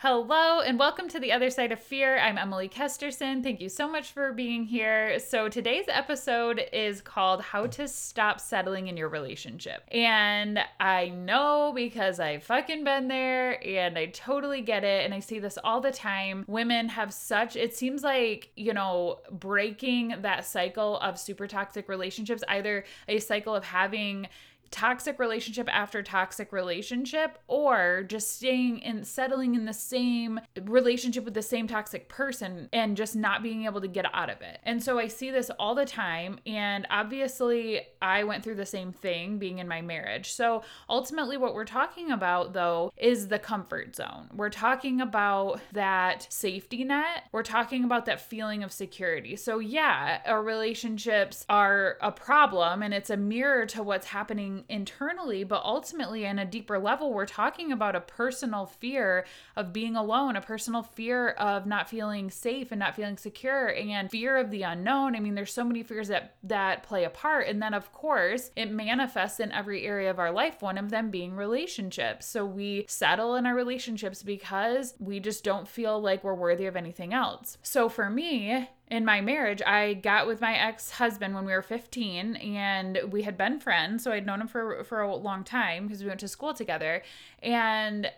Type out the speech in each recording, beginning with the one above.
Hello, and welcome to the other side of fear. I'm Emily Kesterson. Thank you so much for being here. So, today's episode is called How to Stop Settling in Your Relationship. And I know because I've fucking been there and I totally get it. And I see this all the time. Women have such, it seems like, you know, breaking that cycle of super toxic relationships, either a cycle of having toxic relationship after toxic relationship or just staying and settling in the same relationship with the same toxic person and just not being able to get out of it. And so I see this all the time and obviously I went through the same thing being in my marriage. So ultimately what we're talking about though is the comfort zone. We're talking about that safety net. We're talking about that feeling of security. So yeah, our relationships are a problem and it's a mirror to what's happening internally, but ultimately, in a deeper level, we're talking about a personal fear of being alone, a personal fear of not feeling safe and not feeling secure, and fear of the unknown. I mean, there's so many fears that that play a part, and then of course, it manifests in every area of our life. One of them being relationships. So we settle in our relationships because we just don't feel like we're worthy of anything else. So for me, in my marriage, I got with my ex husband when we were 15 and we had been friends. So I'd known him for, for a long time because we went to school together. And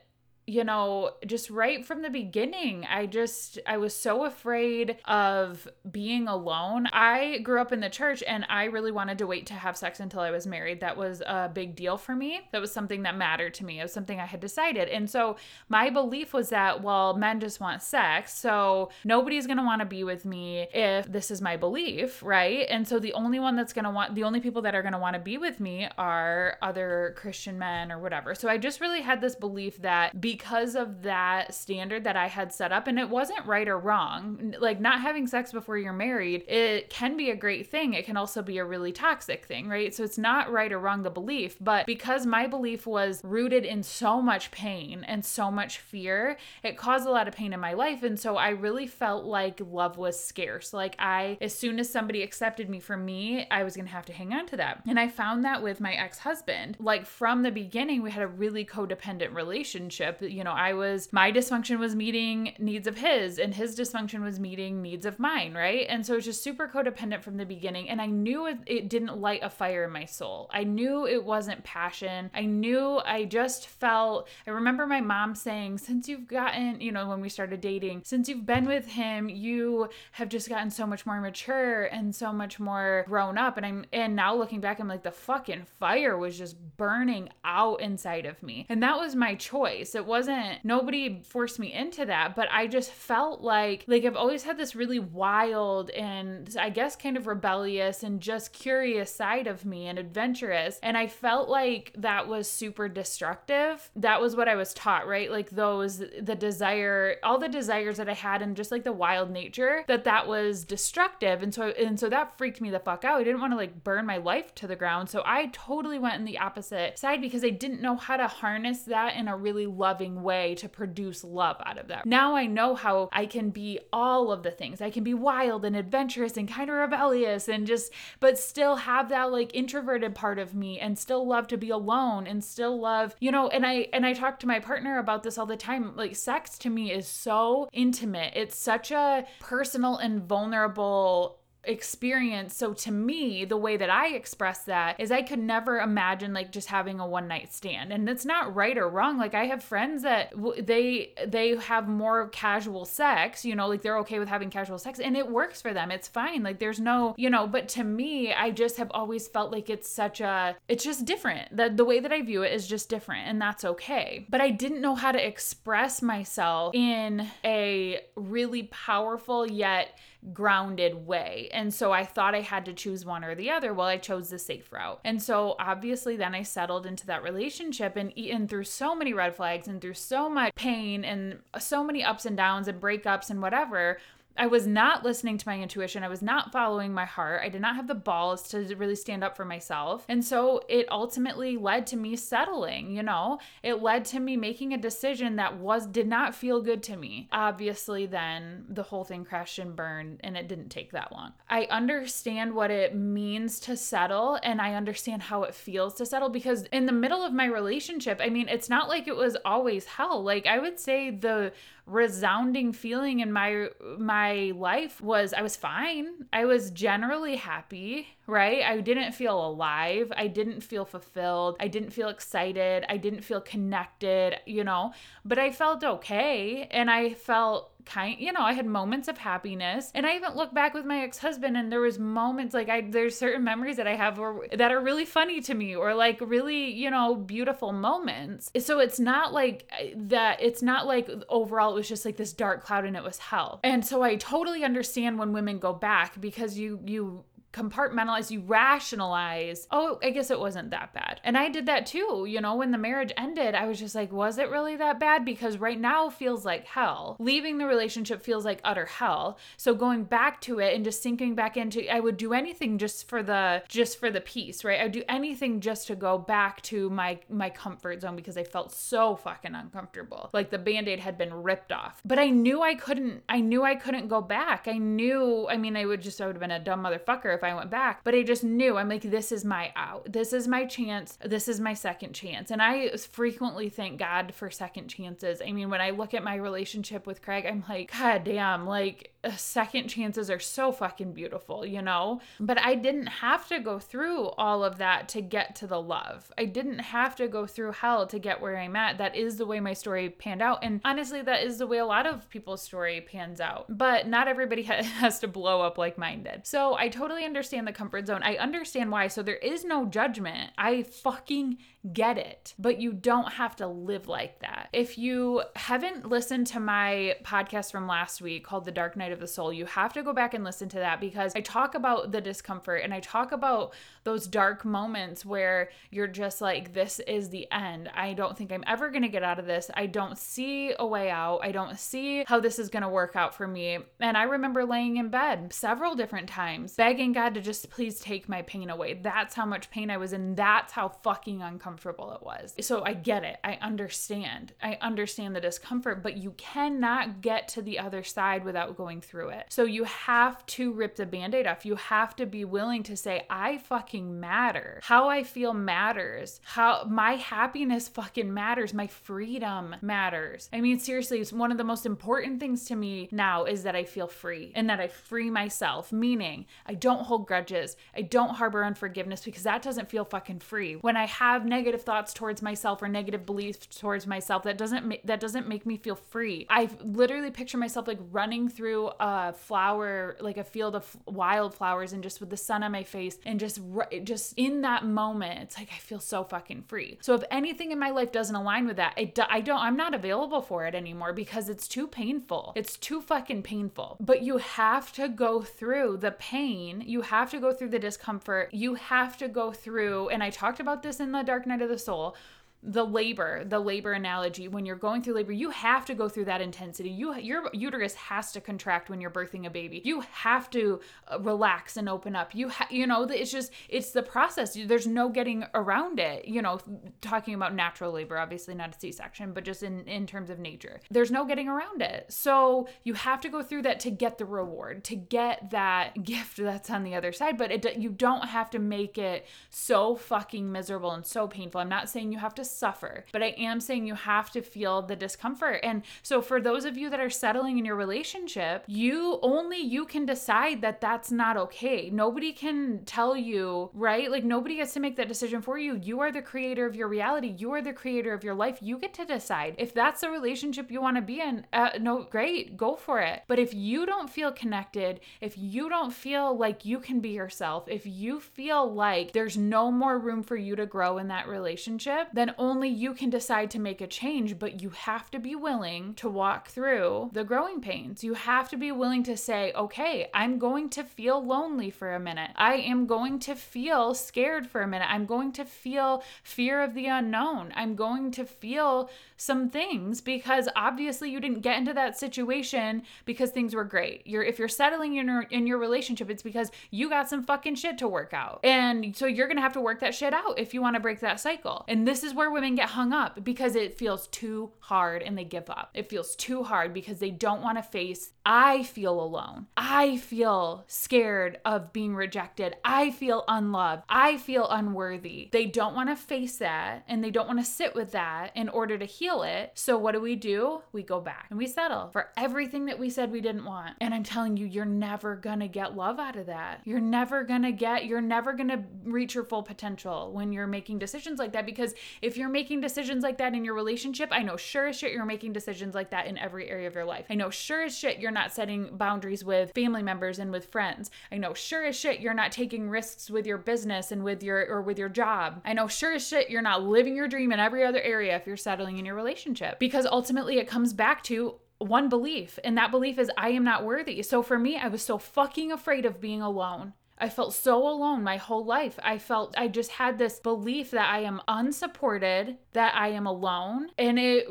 you know, just right from the beginning, I just, I was so afraid of being alone. I grew up in the church and I really wanted to wait to have sex until I was married. That was a big deal for me. That was something that mattered to me. It was something I had decided. And so my belief was that, well, men just want sex. So nobody's going to want to be with me if this is my belief, right? And so the only one that's going to want, the only people that are going to want to be with me are other Christian men or whatever. So I just really had this belief that because because of that standard that I had set up, and it wasn't right or wrong. Like, not having sex before you're married, it can be a great thing. It can also be a really toxic thing, right? So, it's not right or wrong, the belief, but because my belief was rooted in so much pain and so much fear, it caused a lot of pain in my life. And so, I really felt like love was scarce. Like, I, as soon as somebody accepted me for me, I was gonna have to hang on to that. And I found that with my ex husband. Like, from the beginning, we had a really codependent relationship you know, I was, my dysfunction was meeting needs of his, and his dysfunction was meeting needs of mine, right? And so it's just super codependent from the beginning. And I knew it, it didn't light a fire in my soul. I knew it wasn't passion. I knew I just felt, I remember my mom saying, since you've gotten, you know, when we started dating, since you've been with him, you have just gotten so much more mature and so much more grown up. And I'm, and now looking back, I'm like, the fucking fire was just burning out inside of me. And that was my choice. It wasn't nobody forced me into that, but I just felt like like I've always had this really wild and I guess kind of rebellious and just curious side of me and adventurous. And I felt like that was super destructive. That was what I was taught, right? Like those the desire, all the desires that I had and just like the wild nature that that was destructive. And so and so that freaked me the fuck out. I didn't want to like burn my life to the ground. So I totally went in the opposite side because I didn't know how to harness that in a really loving loving way to produce love out of that. Now I know how I can be all of the things. I can be wild and adventurous and kind of rebellious and just, but still have that like introverted part of me and still love to be alone and still love, you know, and I, and I talk to my partner about this all the time. Like sex to me is so intimate. It's such a personal and vulnerable experience. So to me, the way that I express that is I could never imagine like just having a one night stand. And it's not right or wrong. Like I have friends that w- they they have more casual sex, you know, like they're okay with having casual sex and it works for them. It's fine. Like there's no, you know, but to me, I just have always felt like it's such a it's just different. That the way that I view it is just different and that's okay. But I didn't know how to express myself in a really powerful yet grounded way. And so I thought I had to choose one or the other. Well, I chose the safe route. And so obviously then I settled into that relationship and eaten through so many red flags and through so much pain and so many ups and downs and breakups and whatever. I was not listening to my intuition. I was not following my heart. I did not have the balls to really stand up for myself. And so it ultimately led to me settling, you know? It led to me making a decision that was did not feel good to me. Obviously then the whole thing crashed and burned and it didn't take that long. I understand what it means to settle and I understand how it feels to settle because in the middle of my relationship, I mean, it's not like it was always hell. Like I would say the resounding feeling in my my life was I was fine. I was generally happy, right? I didn't feel alive. I didn't feel fulfilled. I didn't feel excited. I didn't feel connected, you know, but I felt okay and I felt kind you know i had moments of happiness. And i even look back with my ex-husband and there was moments like i there's certain memories that i have where, that are really funny to me or like really you know beautiful moments. So it's not like that it's not like overall it was just like this dark cloud and it was hell. And so i totally understand when women go back because you you compartmentalize, you rationalize, oh, I guess it wasn't that bad. And I did that too. You know, when the marriage ended, I was just like, was it really that bad? Because right now feels like hell. Leaving the relationship feels like utter hell. So going back to it and just sinking back into I would do anything just for the just for the peace, right? I would do anything just to go back to my my comfort zone because I felt so fucking uncomfortable. Like the band-aid had been ripped off. But I knew I couldn't I knew I couldn't go back. I knew I mean I would just I would have been a dumb motherfucker if I went back. But I just knew I'm like, this is my out. This is my chance. This is my second chance. And I frequently thank God for second chances. I mean, when I look at my relationship with Craig, I'm like, God damn, like uh, second chances are so fucking beautiful, you know? But I didn't have to go through all of that to get to the love. I didn't have to go through hell to get where I'm at. That is the way my story panned out. And honestly, that is the way a lot of people's story pans out. But not everybody has to blow up like mine did. So I totally understand the comfort zone. I understand why. So there is no judgment. I fucking get it. But you don't have to live like that. If you haven't listened to my podcast from last week called The Dark Night of the Soul, you have to go back and listen to that because I talk about the discomfort and I talk about those dark moments where you're just like, this is the end. I don't think I'm ever going to get out of this. I don't see a way out. I don't see how this is going to work out for me. And I remember laying in bed several different times, begging God to just please take my pain away. That's how much pain I was in. That's how fucking uncomfortable it was. So I get it. I understand. I understand the discomfort, but you cannot get to the other side without going through it. So you have to rip the band aid off. You have to be willing to say, I fucking matter. How I feel matters. How my happiness fucking matters. My freedom matters. I mean, seriously, it's one of the most important things to me now is that I feel free and that I free myself, meaning I don't hold grudges. I don't harbor unforgiveness because that doesn't feel fucking free. When I have negative thoughts towards myself or negative beliefs towards myself, that doesn't ma- that doesn't make me feel free. I literally picture myself like running through a flower, like a field of wildflowers and just with the sun on my face and just just in that moment, it's like I feel so fucking free. So if anything in my life doesn't align with that, I, I don't, I'm not available for it anymore because it's too painful. It's too fucking painful. But you have to go through the pain. You have to go through the discomfort. You have to go through, and I talked about this in the Dark Night of the Soul the labor the labor analogy when you're going through labor you have to go through that intensity. You your uterus has to contract when you're birthing a baby. You have to uh, relax and open up. You ha- you know it's just it's the process. There's no getting around it you know talking about natural labor obviously not a c-section but just in in terms of nature. There's no getting around it. So you have to go through that to get the reward to get that gift that's on the other side but it you don't have to make it so fucking miserable and so painful. I'm not saying you have to suffer, but I am saying you have to feel the discomfort. And so for those of you that are settling in your relationship, you only you can decide that that's not okay. Nobody can tell you, right? Like nobody gets to make that decision for you. You are the creator of your reality. You are the creator of your life. You get to decide. If that's the relationship you want to be in, uh, no, great, go for it. But if you don't feel connected, if you don't feel like you can be yourself, if you feel like there's no more room for you to grow in that relationship, then only you can decide to make a change, but you have to be willing to walk through the growing pains. You have to be willing to say, okay, I'm going to feel lonely for a minute. I am going to feel scared for a minute. I'm going to feel fear of the unknown. I'm going to feel some things because obviously you didn't get into that situation because things were great. You're if you're settling in your in your relationship, it's because you got some fucking shit to work out. And so you're gonna have to work that shit out if you want to break that cycle. And this is where women get hung up because it feels too hard and they give up. It feels too hard because they don't want to face I feel alone. I feel scared of being rejected. I feel unloved. I feel unworthy. They don't want to face that and they don't want to sit with that in order to heal it. So, what do we do? We go back and we settle for everything that we said we didn't want. And I'm telling you, you're never going to get love out of that. You're never going to get, you're never going to reach your full potential when you're making decisions like that. Because if you're making decisions like that in your relationship, I know sure as shit you're making decisions like that in every area of your life. I know sure as shit you're not setting boundaries with family members and with friends. I know sure as shit you're not taking risks with your business and with your or with your job. I know sure as shit you're not living your dream in every other area if you're settling in your relationship. Because ultimately it comes back to one belief, and that belief is I am not worthy. So for me, I was so fucking afraid of being alone I felt so alone my whole life. I felt I just had this belief that I am unsupported, that I am alone, and it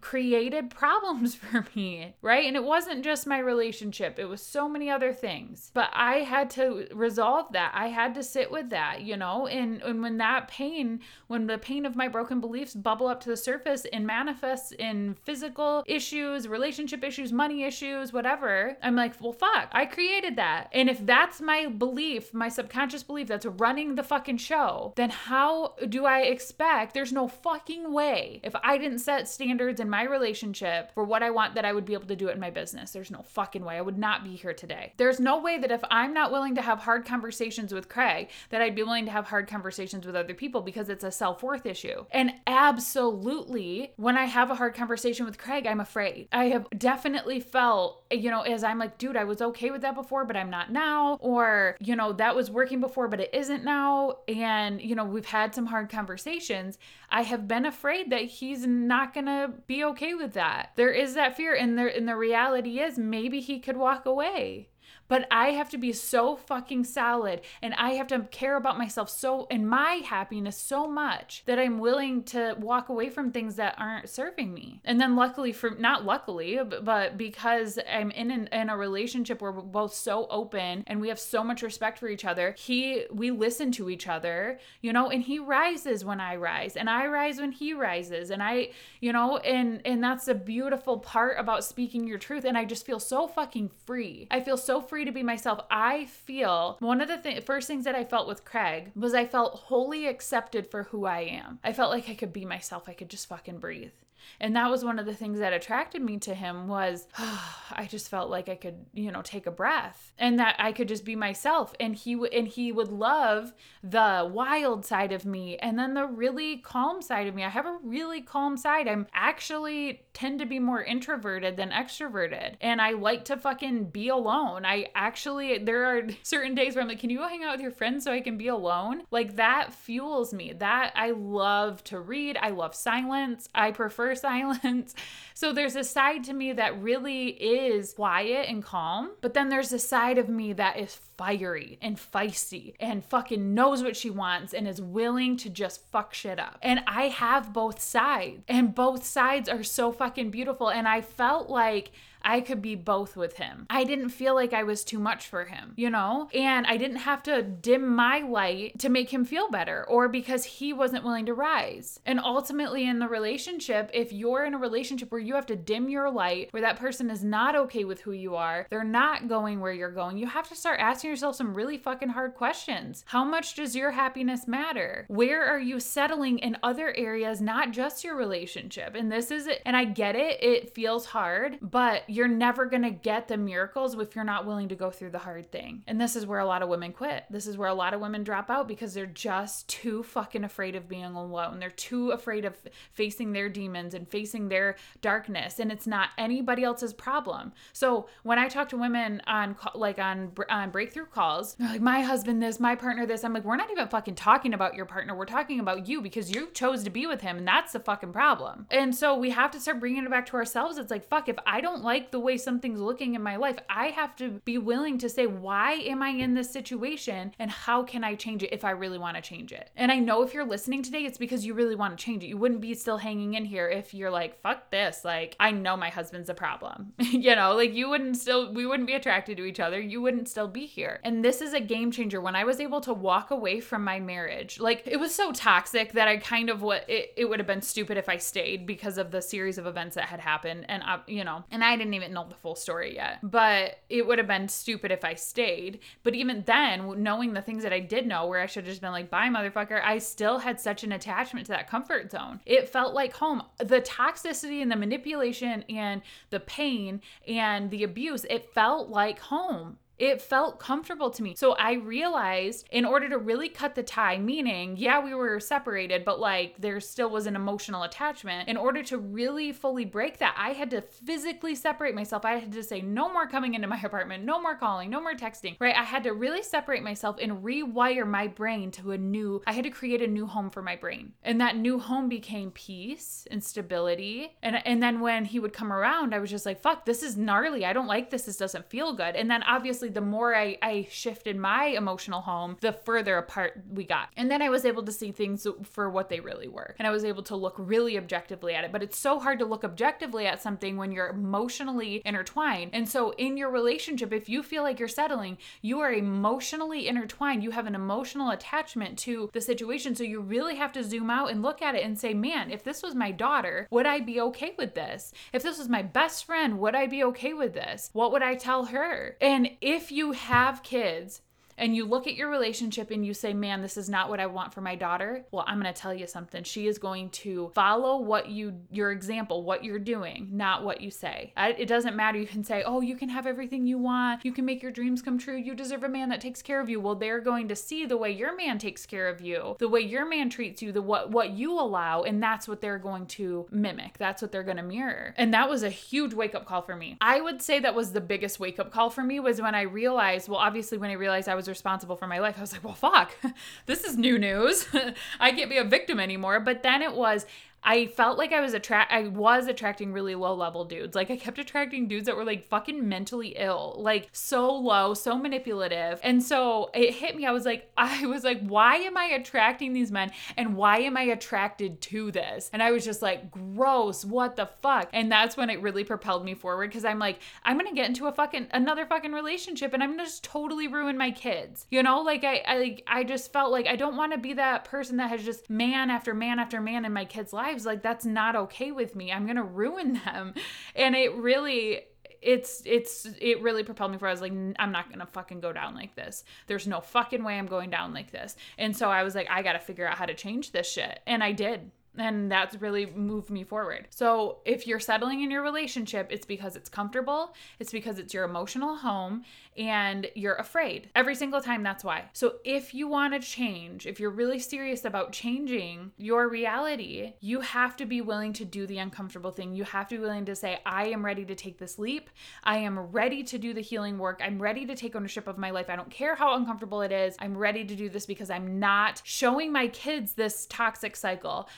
created problems for me, right? And it wasn't just my relationship, it was so many other things. But I had to resolve that. I had to sit with that, you know? And, and when that pain, when the pain of my broken beliefs bubble up to the surface and manifests in physical issues, relationship issues, money issues, whatever, I'm like, well, fuck, I created that. And if that's my belief, belief, my subconscious belief that's running the fucking show, then how do I expect there's no fucking way if I didn't set standards in my relationship for what I want that I would be able to do it in my business? There's no fucking way. I would not be here today. There's no way that if I'm not willing to have hard conversations with Craig, that I'd be willing to have hard conversations with other people because it's a self worth issue. And absolutely, when I have a hard conversation with Craig, I'm afraid. I have definitely felt, you know, as I'm like, dude, I was okay with that before, but I'm not now. Or, you know, that was working before, but it isn't now. And, you know, we've had some hard conversations. I have been afraid that he's not going to be okay with that. There is that fear. And, there, and the reality is maybe he could walk away. But I have to be so fucking solid and I have to care about myself so and my happiness so much that I'm willing to walk away from things that aren't serving me. And then luckily for not luckily, but because I'm in an, in a relationship where we're both so open and we have so much respect for each other, he we listen to each other, you know, and he rises when I rise and I rise when he rises and I, you know, and and that's a beautiful part about speaking your truth and I just feel so fucking free. I feel so free free to be myself. I feel one of the th- first things that I felt with Craig was I felt wholly accepted for who I am. I felt like I could be myself. I could just fucking breathe and that was one of the things that attracted me to him was oh, i just felt like i could you know take a breath and that i could just be myself. And he would and he would love the wild side of me and then the really calm side of me. I have a really calm side. I'm actually tend to be more introverted than extroverted. And i like to fucking be alone. I actually there are certain days where i'm like can you go hang out with your friends so i can be alone? Like that fuels me. That i love to read. I love silence. I prefer silence. So there's a side to me that really is quiet and calm, but then there's a side of me that is fiery and feisty and fucking knows what she wants and is willing to just fuck shit up. And I have both sides, and both sides are so fucking beautiful. And I felt like I could be both with him. I didn't feel like I was too much for him, you know? And I didn't have to dim my light to make him feel better or because he wasn't willing to rise. And ultimately, in the relationship, if you're in a relationship where you have to dim your light, where that person is not okay with who you are, they're not going where you're going, you have to start asking yourself some really fucking hard questions. How much does your happiness matter? Where are you settling in other areas, not just your relationship? And this is it. And I get it, it feels hard, but you're never going to get the miracles if you're not willing to go through the hard thing. And this is where a lot of women quit. This is where a lot of women drop out because they're just too fucking afraid of being alone. They're too afraid of facing their demons and facing their darkness. And it's not anybody else's problem. So when I talk to women on like on on breakthrough calls, they're like, my husband this, my partner this. I'm like, we're not even fucking talking about your partner. We're talking about you because you chose to be with him, and that's the fucking problem. And so we have to start bringing it back to ourselves. It's like, fuck, if I don't like the way something's looking in my life, I have to be willing to say, why am I in this situation, and how can I change it if I really want to change it? And I know if you're listening today, it's because you really want to change it. You wouldn't be still hanging in here if you're like, fuck this. Like, I know my husband's a problem. you know, like you wouldn't still, we wouldn't be attracted to each other. You wouldn't still be here. And this is a game changer. When I was able to walk away from my marriage, like it was so toxic that I kind of what it, it would have been stupid if I stayed because of the series of events that had happened. And, I, you know, and I didn't even know the full story yet, but it would have been stupid if I stayed. But even then, knowing the things that I did know, where I should have just been like, bye, motherfucker, I still had such an attachment to that comfort zone. It felt like home. The toxicity and the manipulation and the pain and the abuse, it felt like home. It felt comfortable to me. So I realized in order to really cut the tie, meaning, yeah, we were separated, but like there still was an emotional attachment. In order to really fully break that, I had to physically separate myself. I had to say, no more coming into my apartment, no more calling, no more texting, right? I had to really separate myself and rewire my brain to a new, I had to create a new home for my brain. And that new home became peace and stability. And, and then when he would come around, I was just like, fuck, this is gnarly. I don't like this. This doesn't feel good. And then obviously, obviously, the more I, I shifted my emotional home, the further apart we got. And then I was able to see things for what they really were. And I was able to look really objectively at it. But it's so hard to look objectively at something when you're emotionally intertwined. And so, in your relationship, if you feel like you're settling, you are emotionally intertwined. You have an emotional attachment to the situation. So, you really have to zoom out and look at it and say, man, if this was my daughter, would I be okay with this? If this was my best friend, would I be okay with this? What would I tell her? And if if you have kids and you look at your relationship and you say, man, this is not what I want for my daughter, well, I'm going to tell you something. She is going to follow what you, your example, what you're doing, not what you say. It doesn't matter. You can say, oh, you can have everything you want. You can make your dreams come true. You deserve a man that takes care of you. Well, they're going to see the way your man takes care of you, the way your man treats you, the what, what you allow. And that's what they're going to mimic. That's what they're going to mirror. And that was a huge wake up call for me. I would say that was the biggest wake up call for me was when I realized, well, obviously, when I realized I was responsible for my life, I was like, well, fuck, this is new news. I can't be a victim anymore. But then it was, I felt like I was attract I was attracting really low level dudes. Like I kept attracting dudes that were like fucking mentally ill, like so low, so manipulative. And so it hit me. I was like, I was like, why am I attracting these men and why am I attracted to this? And I was just like, gross, what the fuck? And that's when it really propelled me forward because I'm like, I'm gonna get into a fucking another fucking relationship and I'm gonna just totally ruin my kids. You know, like I I I just felt like I don't want to be that person that has just man after man after man in my kids' lives lives like that's not okay with me i'm gonna ruin them and it really it's it's it really propelled me for I was like I'm not gonna fucking go down like this. There's no fucking way I'm going down like this. And so I was like I gotta figure out how to change this shit, and I did. And that's really moved me forward. So, if you're settling in your relationship, it's because it's comfortable, it's because it's your emotional home, and you're afraid. Every single time, that's why. So, if you want to change, if you're really serious about changing your reality, you have to be willing to do the uncomfortable thing. You have to be willing to say, I am ready to take this leap. I am ready to do the healing work. I'm ready to take ownership of my life. I don't care how uncomfortable it is. I'm ready to do this because I'm not showing my kids this toxic cycle.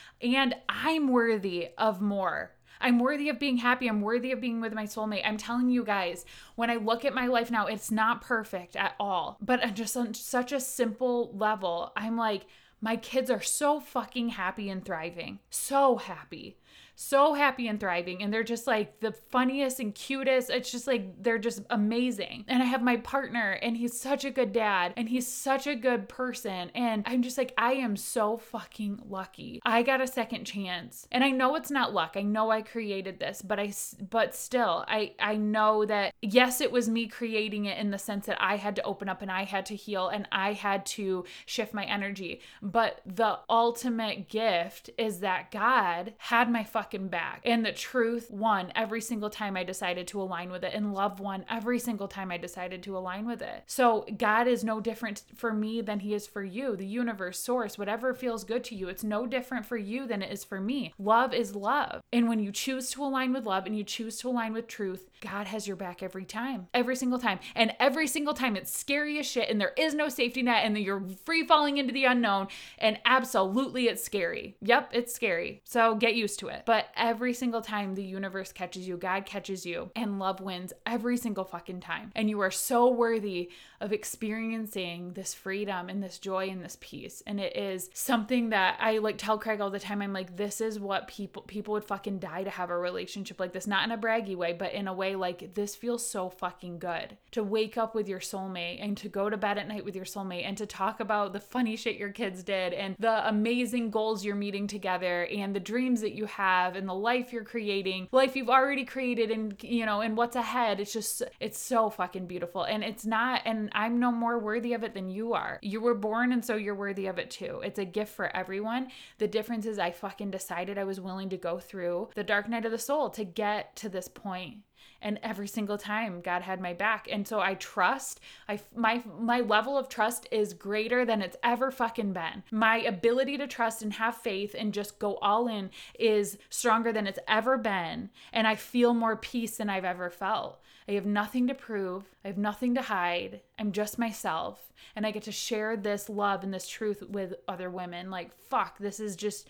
I'm worthy of more. I'm worthy of being happy. I'm worthy of being with my soulmate. I'm telling you guys, when I look at my life now, it's not perfect at all. But just on such a simple level, I'm like, my kids are so fucking happy and thriving. So happy so happy and thriving and they're just like the funniest and cutest. It's just like they're just amazing. And i have my partner and he's such a good dad and he's such a good person and i'm just like i am so fucking lucky. I got a second chance. And i know it's not luck. I know i created this but i but still i i know that yes it was me creating it in the sense that i had to open up and i had to heal and i had to shift my energy. But the ultimate gift is that god had my fucking fucking back. And the truth won every single time I decided to align with it, and love won every single time I decided to align with it. So God is no different for me than He is for you. The universe, source, whatever feels good to you, it's no different for you than it is for me. Love is love. And when you choose to align with love and you choose to align with truth, God has your back every time, every single time. And every single time it's scary as shit, and there is no safety net, and you're free falling into the unknown. And absolutely, it's scary. Yep, it's scary. So get used to it. But every single time the universe catches you, God catches you, and love wins every single fucking time. And you are so worthy of experiencing this freedom and this joy and this peace. And it is something that I like tell Craig all the time. I'm like, this is what people people would fucking die to have a relationship like this, not in a braggy way, but in a way like this feels so fucking good to wake up with your soulmate and to go to bed at night with your soulmate and to talk about the funny shit your kids did and the amazing goals you're meeting together and the dreams that you have and the life you're creating, life you've already created and you know, and what's ahead. It's just it's so fucking beautiful. And it's not and I'm no more worthy of it than you are. You were born and so you're worthy of it too. It's a gift for everyone. The difference is I fucking decided I was willing to go through the dark night of the soul to get to this point and every single time god had my back. And so i trust i my my level of trust is greater than it's ever fucking been. My ability to trust and have faith and just go all in is stronger than it's ever been. And i feel more peace than i've ever felt. I have nothing to prove. I have nothing to hide. I'm just myself. And i get to share this love and this truth with other women. Like fuck this is just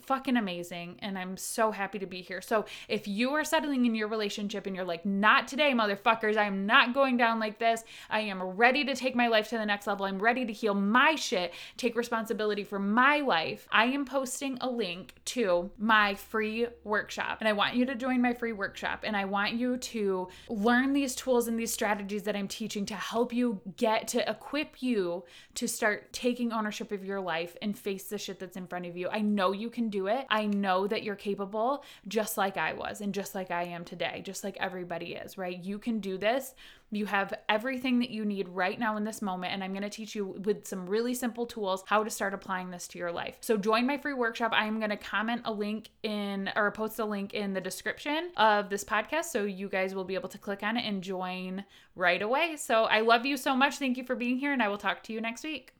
fucking amazing and I'm so happy to be here. So if you are settling in your relationship and you're like, not today, motherfuckers, I am not going down like this. I am ready to take my life to the next level. I'm ready to heal my shit, take responsibility for my life. I am posting a link to my free workshop and I want you to join my free workshop and I want you to learn these tools and these strategies that I'm teaching to help you get to equip you to start taking ownership of your life and face the shit that's in front of you. I know you can do it. I know that you're capable, just like I was and just like I am today, just like everybody is, right? You can do this. You have everything that you need right now in this moment. And I'm going to teach you with some really simple tools how to start applying this to your life. So join my free workshop. I'm going to comment a link in or post a link in the description of this podcast. So you guys will be able to click on it and join right away. So I love you so much. Thank you for being here. And I will talk to you next week.